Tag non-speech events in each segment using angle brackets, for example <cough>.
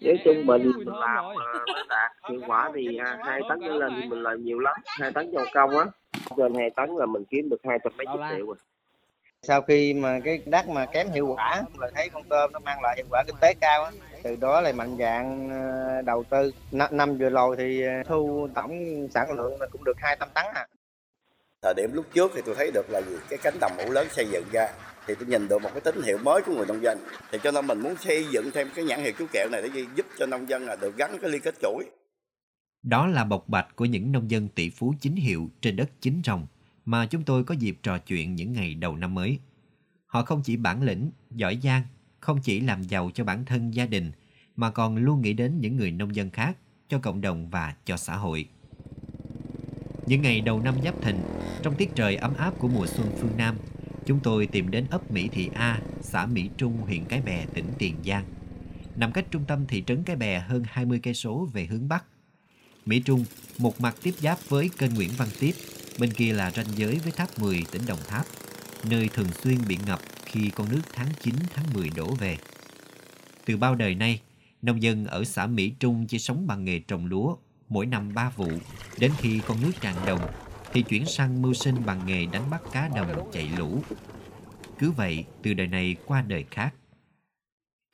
Với trung bình mình làm mà nó đạt hiệu quả thì à, hai tấn trở lên thì mình lợi nhiều lắm. Hai tấn dầu công á, trên hai tấn là mình kiếm được hai trăm mấy chục triệu rồi. sau khi mà cái đất mà kém hiệu quả là thấy con tôm nó mang lại hiệu quả kinh tế cao á từ đó là mạnh dạng ờ, đầu tư. Năm, năm vừa rồi thì ờ, thu tổng sản lượng là cũng được 200 tấn à. Thời điểm lúc trước thì tôi thấy được là gì? Cái cánh đồng mẫu lớn xây dựng ra thì tôi nhìn được một cái tín hiệu mới của người nông dân thì cho nên mình muốn xây dựng thêm cái nhãn hiệu chú kẹo này để gì? giúp cho nông dân là được gắn cái liên kết chuỗi Đó là bộc bạch của những nông dân tỷ phú chính hiệu trên đất chính rồng mà chúng tôi có dịp trò chuyện những ngày đầu năm mới. Họ không chỉ bản lĩnh, giỏi giang, không chỉ làm giàu cho bản thân gia đình, mà còn luôn nghĩ đến những người nông dân khác, cho cộng đồng và cho xã hội. Những ngày đầu năm Giáp Thìn, trong tiết trời ấm áp của mùa xuân phương Nam, chúng tôi tìm đến ấp Mỹ Thị A, xã Mỹ Trung, huyện Cái Bè, tỉnh Tiền Giang. Nằm cách trung tâm thị trấn Cái Bè hơn 20 cây số về hướng bắc. Mỹ Trung, một mặt tiếp giáp với kênh Nguyễn Văn Tiếp, bên kia là ranh giới với tháp 10 tỉnh Đồng Tháp, nơi thường xuyên bị ngập khi con nước tháng 9 tháng 10 đổ về. Từ bao đời nay, nông dân ở xã Mỹ Trung chỉ sống bằng nghề trồng lúa, mỗi năm ba vụ, đến khi con nước tràn đồng thì chuyển sang mưu sinh bằng nghề đánh bắt cá đồng chạy lũ. Cứ vậy, từ đời này qua đời khác.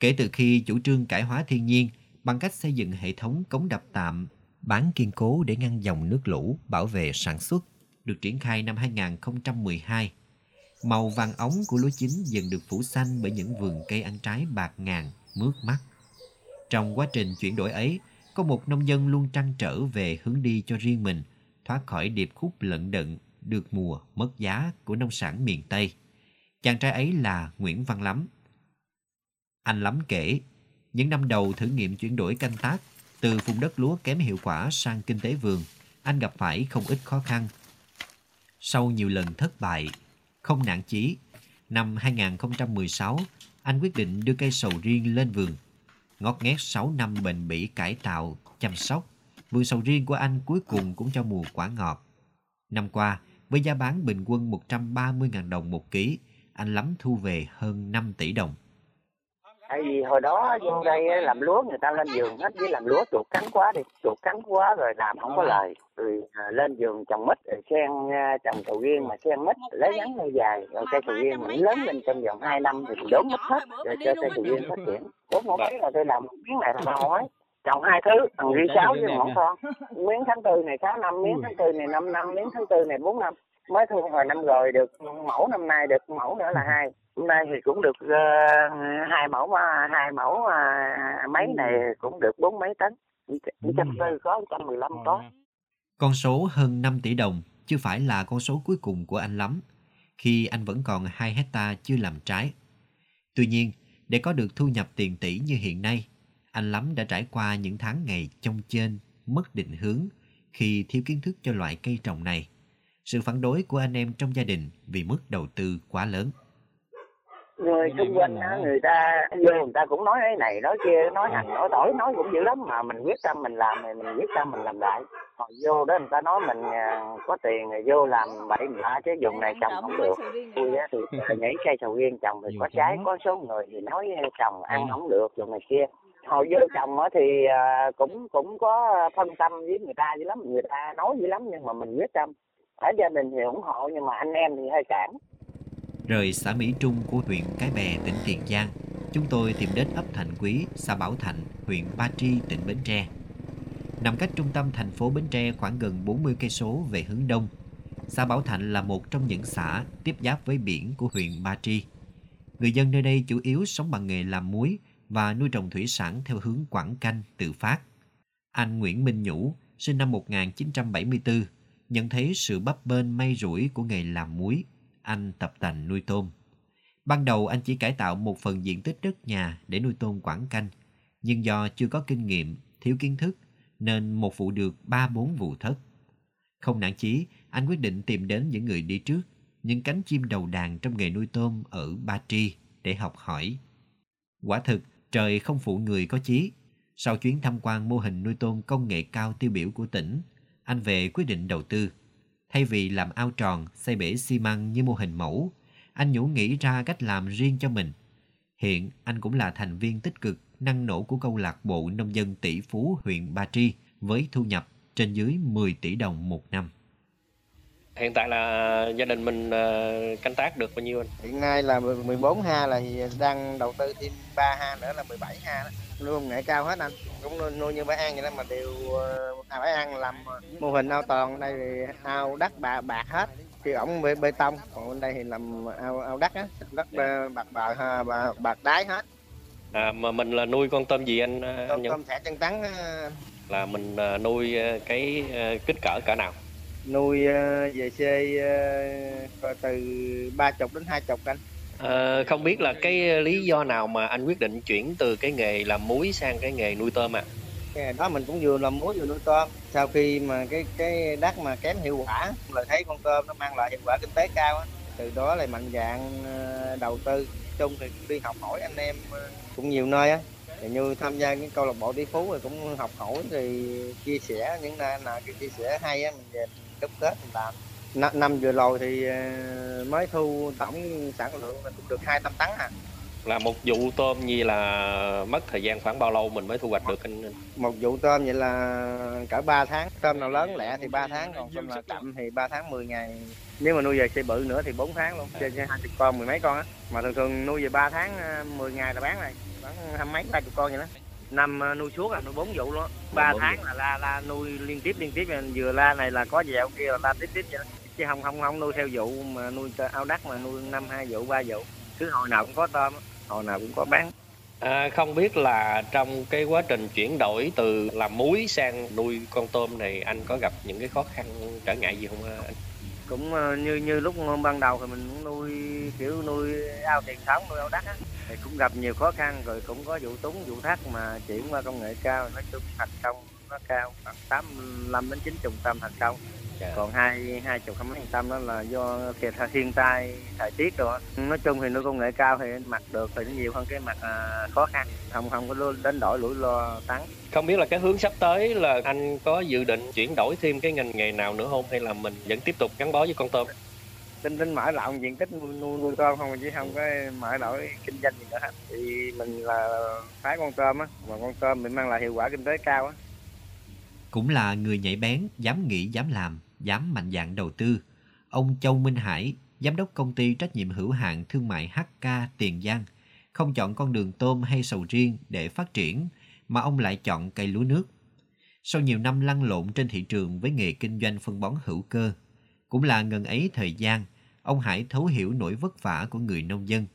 Kể từ khi chủ trương cải hóa thiên nhiên bằng cách xây dựng hệ thống cống đập tạm bán kiên cố để ngăn dòng nước lũ, bảo vệ sản xuất, được triển khai năm 2012. Màu vàng ống của lúa chín dần được phủ xanh bởi những vườn cây ăn trái bạc ngàn, mướt mắt. Trong quá trình chuyển đổi ấy, có một nông dân luôn trăn trở về hướng đi cho riêng mình, thoát khỏi điệp khúc lận đận, được mùa, mất giá của nông sản miền Tây. Chàng trai ấy là Nguyễn Văn Lắm. Anh Lắm kể, những năm đầu thử nghiệm chuyển đổi canh tác từ vùng đất lúa kém hiệu quả sang kinh tế vườn, anh gặp phải không ít khó khăn. Sau nhiều lần thất bại, không nản chí, năm 2016, anh quyết định đưa cây sầu riêng lên vườn. Ngót nghét 6 năm bền bỉ cải tạo, chăm sóc, vườn sầu riêng của anh cuối cùng cũng cho mùa quả ngọt. Năm qua, với giá bán bình quân 130.000 đồng một ký, anh lắm thu về hơn 5 tỷ đồng. Tại vì hồi đó vô đây làm lúa người ta lên giường hết với làm lúa chuột cắn quá đi, chuột cắn quá rồi làm không có lời. Rồi à, lên giường trồng mít, rồi sen à, trồng sầu riêng mà sen mít lấy ngắn lâu dài, rồi cây sầu riêng mình lớn lên trong vòng 2 năm thì đốn mít hết, rồi cho cây sầu riêng phát triển. Đốn một cái là tôi làm miếng này là <laughs> hỏi trồng hai thứ thằng ghi sáu với mỏng con miếng tháng tư này sáu năm miếng tháng tư này năm năm miếng tháng tư này bốn năm. Mới thu hồi năm rồi được mẫu năm nay được mẫu nữa là hai. Hôm nay thì cũng được ờ, hai mẫu hai mẫu uh, mấy này cũng được bốn mấy tấn. Trăm tư có trăm mười lăm có. Con số hơn 5 tỷ đồng chưa phải là con số cuối cùng của anh lắm, khi anh vẫn còn 2 hecta chưa làm trái. Tuy nhiên, để có được thu nhập tiền tỷ như hiện nay, anh lắm đã trải qua những tháng ngày trông trên, mất định hướng khi thiếu kiến thức cho loại cây trồng này. Sự phản đối của anh em trong gia đình vì mức đầu tư quá lớn. người xung quanh người ta vô người ta cũng nói cái này nói kia nói hành nói tỏi nói cũng dữ lắm. Mà mình quyết tâm mình làm thì mình quyết tâm mình làm lại. Hồi vô đó người ta nói mình à, có tiền rồi vô làm bậy bạ chứ dùng này trồng không được. tôi á thì nhảy cây sầu riêng trồng thì có trái có số người thì nói trồng ăn không được dùng này kia hồi vô chồng á thì à, cũng cũng có phân tâm với người ta dữ lắm người ta nói dữ lắm nhưng mà mình quyết tâm ở gia đình thì ủng hộ nhưng mà anh em thì hơi cản Rời xã Mỹ Trung của huyện Cái Bè, tỉnh Tiền Giang, chúng tôi tìm đến ấp Thành Quý, xã Bảo Thạnh, huyện Ba Tri, tỉnh Bến Tre. Nằm cách trung tâm thành phố Bến Tre khoảng gần 40 cây số về hướng đông, xã Bảo Thạnh là một trong những xã tiếp giáp với biển của huyện Ba Tri. Người dân nơi đây chủ yếu sống bằng nghề làm muối và nuôi trồng thủy sản theo hướng quảng canh tự phát. Anh Nguyễn Minh Nhũ, sinh năm 1974, nhận thấy sự bấp bênh may rủi của nghề làm muối, anh tập tành nuôi tôm. Ban đầu anh chỉ cải tạo một phần diện tích đất nhà để nuôi tôm quảng canh, nhưng do chưa có kinh nghiệm, thiếu kiến thức nên một vụ được ba bốn vụ thất. Không nản chí, anh quyết định tìm đến những người đi trước, những cánh chim đầu đàn trong nghề nuôi tôm ở Ba Tri để học hỏi. Quả thực, trời không phụ người có chí. Sau chuyến tham quan mô hình nuôi tôm công nghệ cao tiêu biểu của tỉnh, anh về quyết định đầu tư. Thay vì làm ao tròn, xây bể xi măng như mô hình mẫu, anh nhủ nghĩ ra cách làm riêng cho mình. Hiện anh cũng là thành viên tích cực năng nổ của câu lạc bộ nông dân tỷ phú huyện Ba Tri với thu nhập trên dưới 10 tỷ đồng một năm. Hiện tại là gia đình mình ờ, canh tác được bao nhiêu anh? Hiện nay là 14 ha là đang đầu tư thêm 3 ha nữa là 17 ha đó. Nuôi công nghệ cao hết anh. Cũng nuôi, nuôi như bãi an vậy đó mà đều à, bãi an làm mô hình ao toàn đây thì ao đất bạc bạc hết thì ổng bê, bê tông còn bên đây thì làm ao ao đất á đất bạc bạc bạc, bạc đáy hết à, mà mình là nuôi con tôm gì anh, anh tôm, tôm thẻ chân trắng là mình nuôi cái kích cỡ cỡ nào nuôi về xe từ ba chục đến hai chục anh. À, không biết là cái lý do nào mà anh quyết định chuyển từ cái nghề làm muối sang cái nghề nuôi tôm à cái đó mình cũng vừa làm muối vừa nuôi tôm. Sau khi mà cái cái đất mà kém hiệu quả là thấy con tôm nó mang lại hiệu quả kinh tế cao á từ đó là mạnh dạng đầu tư. Chung thì đi học hỏi anh em cũng nhiều nơi á. Thì như tham gia cái câu lạc bộ tỷ phú thì cũng học hỏi thì chia sẻ những nơi nào cái chia sẻ hay á mình về đúc kết mình làm. N- năm vừa rồi thì mới thu tổng sản lượng mình cũng được hai trăm tấn à. Là một vụ tôm như là mất thời gian khoảng bao lâu mình mới thu hoạch được anh? Một vụ tôm vậy là cỡ 3 tháng. Tôm nào lớn lẻ thì 3 tháng còn tôm nào chậm thì 3 tháng 10 ngày. Nếu mà nuôi về xây bự nữa thì 4 tháng luôn. Trên hai chục con mười mấy con á. Mà thường thường nuôi về 3 tháng 10 ngày là bán này bán hai mấy ba chục con vậy đó năm nuôi suốt là nuôi bốn vụ luôn ba tháng là la la nuôi liên tiếp liên tiếp. Vừa la này là có dẹo kia là la tiếp tiếp vậy đó. Chứ không không không nuôi theo vụ mà nuôi ao đất mà nuôi năm hai vụ ba vụ. Cứ hồi nào cũng có tôm hồi nào cũng có bán. À, không biết là trong cái quá trình chuyển đổi từ làm muối sang nuôi con tôm này anh có gặp những cái khó khăn trở ngại gì không anh? Cũng như như lúc ban đầu thì mình nuôi kiểu nuôi ao truyền thống nuôi ao đất á thì cũng gặp nhiều khó khăn rồi cũng có vụ túng vụ thắt mà chuyển qua công nghệ cao nói chung thành công nó cao khoảng tám năm đến chín chục trăm thành công. Dạ. còn hai hai chục hai mấy phần trăm đó là do thiệt thiên tai thời tiết rồi nói chung thì nuôi công nghệ cao thì mặt được thì nó nhiều hơn cái mặt à, khó khăn không không có đánh đổi rủi ro tăng không biết là cái hướng sắp tới là anh có dự định chuyển đổi thêm cái ngành nghề nào nữa không? Hay là mình vẫn tiếp tục gắn bó với con tôm tính tính mở rộng diện tích nuôi, nuôi, nuôi tôm không chứ không có mở đổi kinh doanh gì nữa hết thì mình là phái con tôm á mà con tôm mình mang lại hiệu quả kinh tế cao á cũng là người nhạy bén dám nghĩ dám làm dám mạnh dạn đầu tư. Ông Châu Minh Hải, giám đốc công ty trách nhiệm hữu hạn thương mại HK Tiền Giang, không chọn con đường tôm hay sầu riêng để phát triển, mà ông lại chọn cây lúa nước. Sau nhiều năm lăn lộn trên thị trường với nghề kinh doanh phân bón hữu cơ, cũng là ngần ấy thời gian, ông Hải thấu hiểu nỗi vất vả của người nông dân.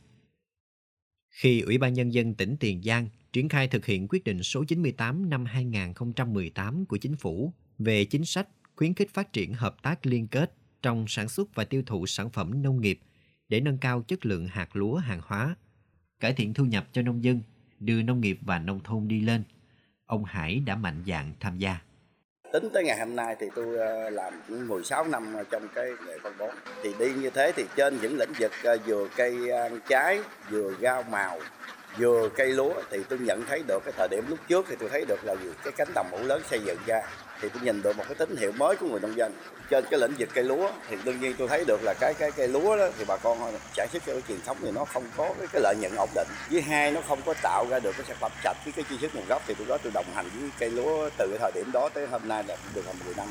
Khi Ủy ban Nhân dân tỉnh Tiền Giang triển khai thực hiện quyết định số 98 năm 2018 của chính phủ về chính sách khuyến khích phát triển hợp tác liên kết trong sản xuất và tiêu thụ sản phẩm nông nghiệp để nâng cao chất lượng hạt lúa hàng hóa, cải thiện thu nhập cho nông dân, đưa nông nghiệp và nông thôn đi lên. Ông Hải đã mạnh dạn tham gia. Tính tới ngày hôm nay thì tôi ờ, làm 16 năm trong cái nghề phân bón. Thì đi như thế thì trên những lĩnh vực ờ, vừa cây ờ, ăn trái, vừa rau màu, vừa cây lúa thì tôi nhận thấy được cái thời điểm lúc trước thì tôi thấy được là cái cánh đồng mẫu lớn xây dựng ra thì tôi nhìn được một cái tín hiệu mới của người nông dân. Trên cái lĩnh vực cây lúa thì đương nhiên tôi thấy được là cái cái cây lúa đó thì bà con sản xuất cái truyền thống thì nó không có cái, cái lợi nhuận ổn định. Với hai nó không có tạo ra được cái sản phẩm sạch với cái chi thức nguồn gốc. Thì tôi đó tôi đồng hành với cây lúa từ cái thời điểm đó tới hôm nay là được hơn 10 năm.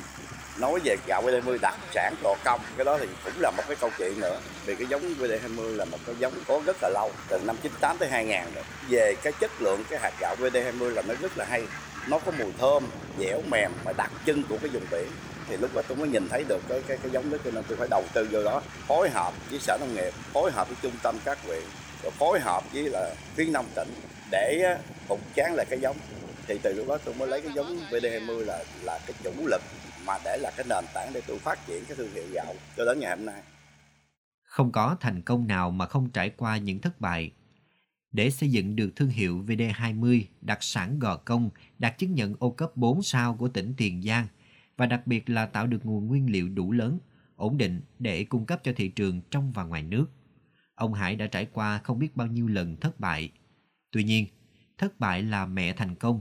Nói về gạo VD20 đặc sản gò công cái đó thì cũng là một cái câu chuyện nữa. Vì cái giống VD20 là một cái giống có rất là lâu từ năm 98 tới 2000 rồi. Về cái chất lượng cái hạt gạo VD20 là nó rất là hay nó có mùi thơm dẻo mềm mà đặc trưng của cái vùng biển. Thì lúc đó tôi mới nhìn thấy được cái cái, cái giống đó cho nên tôi phải đầu tư vô đó phối hợp với sở nông nghiệp phối hợp với trung tâm các huyện rồi phối hợp với là phía nông tỉnh để phục tráng lại cái giống. Thì từ lúc đó tôi mới lấy cái giống VD20 là là cái chủ lực mà để là cái nền tảng để tôi phát triển cái thương hiệu gạo cho đến ngày hôm nay. Không có thành công nào mà không trải qua những thất bại để xây dựng được thương hiệu VD20 đặc sản Gò Công đạt chứng nhận ô cấp 4 sao của tỉnh Tiền Giang và đặc biệt là tạo được nguồn nguyên liệu đủ lớn, ổn định để cung cấp cho thị trường trong và ngoài nước. Ông Hải đã trải qua không biết bao nhiêu lần thất bại. Tuy nhiên, thất bại là mẹ thành công.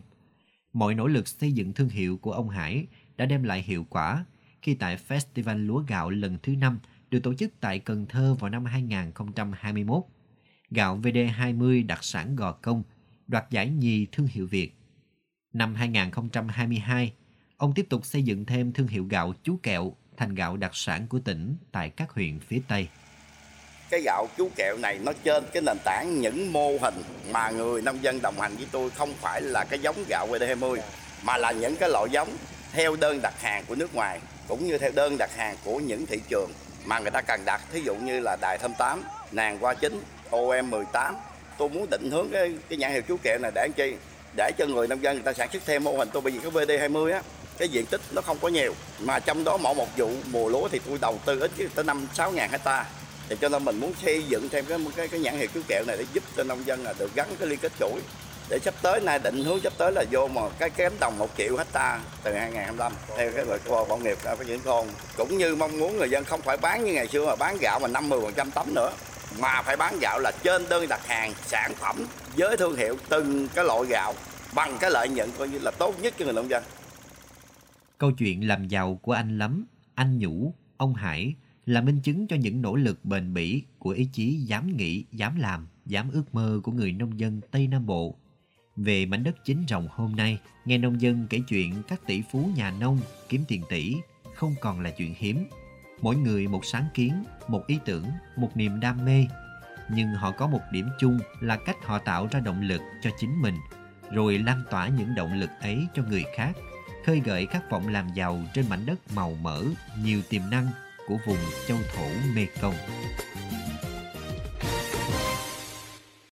Mọi nỗ lực xây dựng thương hiệu của ông Hải đã đem lại hiệu quả khi tại Festival Lúa Gạo lần thứ 5 được tổ chức tại Cần Thơ vào năm 2021 gạo VD20 đặc sản Gò Công đoạt giải nhì thương hiệu Việt. Năm 2022, ông tiếp tục xây dựng thêm thương hiệu gạo chú kẹo thành gạo đặc sản của tỉnh tại các huyện phía Tây. Cái gạo chú kẹo này nó trên cái nền tảng những mô hình mà người nông dân đồng hành với tôi không phải là cái giống gạo VD20 mà là những cái loại giống theo đơn đặt hàng của nước ngoài cũng như theo đơn đặt hàng của những thị trường mà người ta cần đặt thí dụ như là đài thơm tám nàng hoa chính, OM18 tôi muốn định hướng cái, cái nhãn hiệu chú kẹo này để anh chi? Để cho người nông dân người ta sản xuất thêm mô hình tôi bởi vì cái VD20 á. Cái diện tích nó không có nhiều mà trong đó mỗi một vụ mùa lúa thì tôi đầu tư ít tới năm sáu ngàn hecta. Thì cho nên mình muốn xây dựng thêm cái cái, cái nhãn hiệu chú kẹo này để giúp cho nông dân là được gắn cái liên kết chuỗi. Để sắp tới nay định hướng sắp tới là vô mà cái kém đồng một triệu hecta từ 2025 theo cái luật của bảo nghiệp phát triển thôn cũng như mong muốn người dân không phải bán như ngày xưa mà bán gạo mà 50 phần trăm tấm nữa mà phải bán gạo là trên đơn đặt hàng sản phẩm với thương hiệu từng cái loại gạo bằng cái lợi nhuận coi như là tốt nhất cho người nông dân. Câu chuyện làm giàu của anh Lắm, anh Nhũ, ông Hải là minh chứng cho những nỗ lực bền bỉ của ý chí dám nghĩ, dám làm, dám ước mơ của người nông dân Tây Nam Bộ. Về mảnh đất chính rồng hôm nay, nghe nông dân kể chuyện các tỷ phú nhà nông kiếm tiền tỷ không còn là chuyện hiếm. Mỗi người một sáng kiến, một ý tưởng, một niềm đam mê. Nhưng họ có một điểm chung là cách họ tạo ra động lực cho chính mình, rồi lan tỏa những động lực ấy cho người khác, khơi gợi khát vọng làm giàu trên mảnh đất màu mỡ, nhiều tiềm năng của vùng châu thổ Mekong.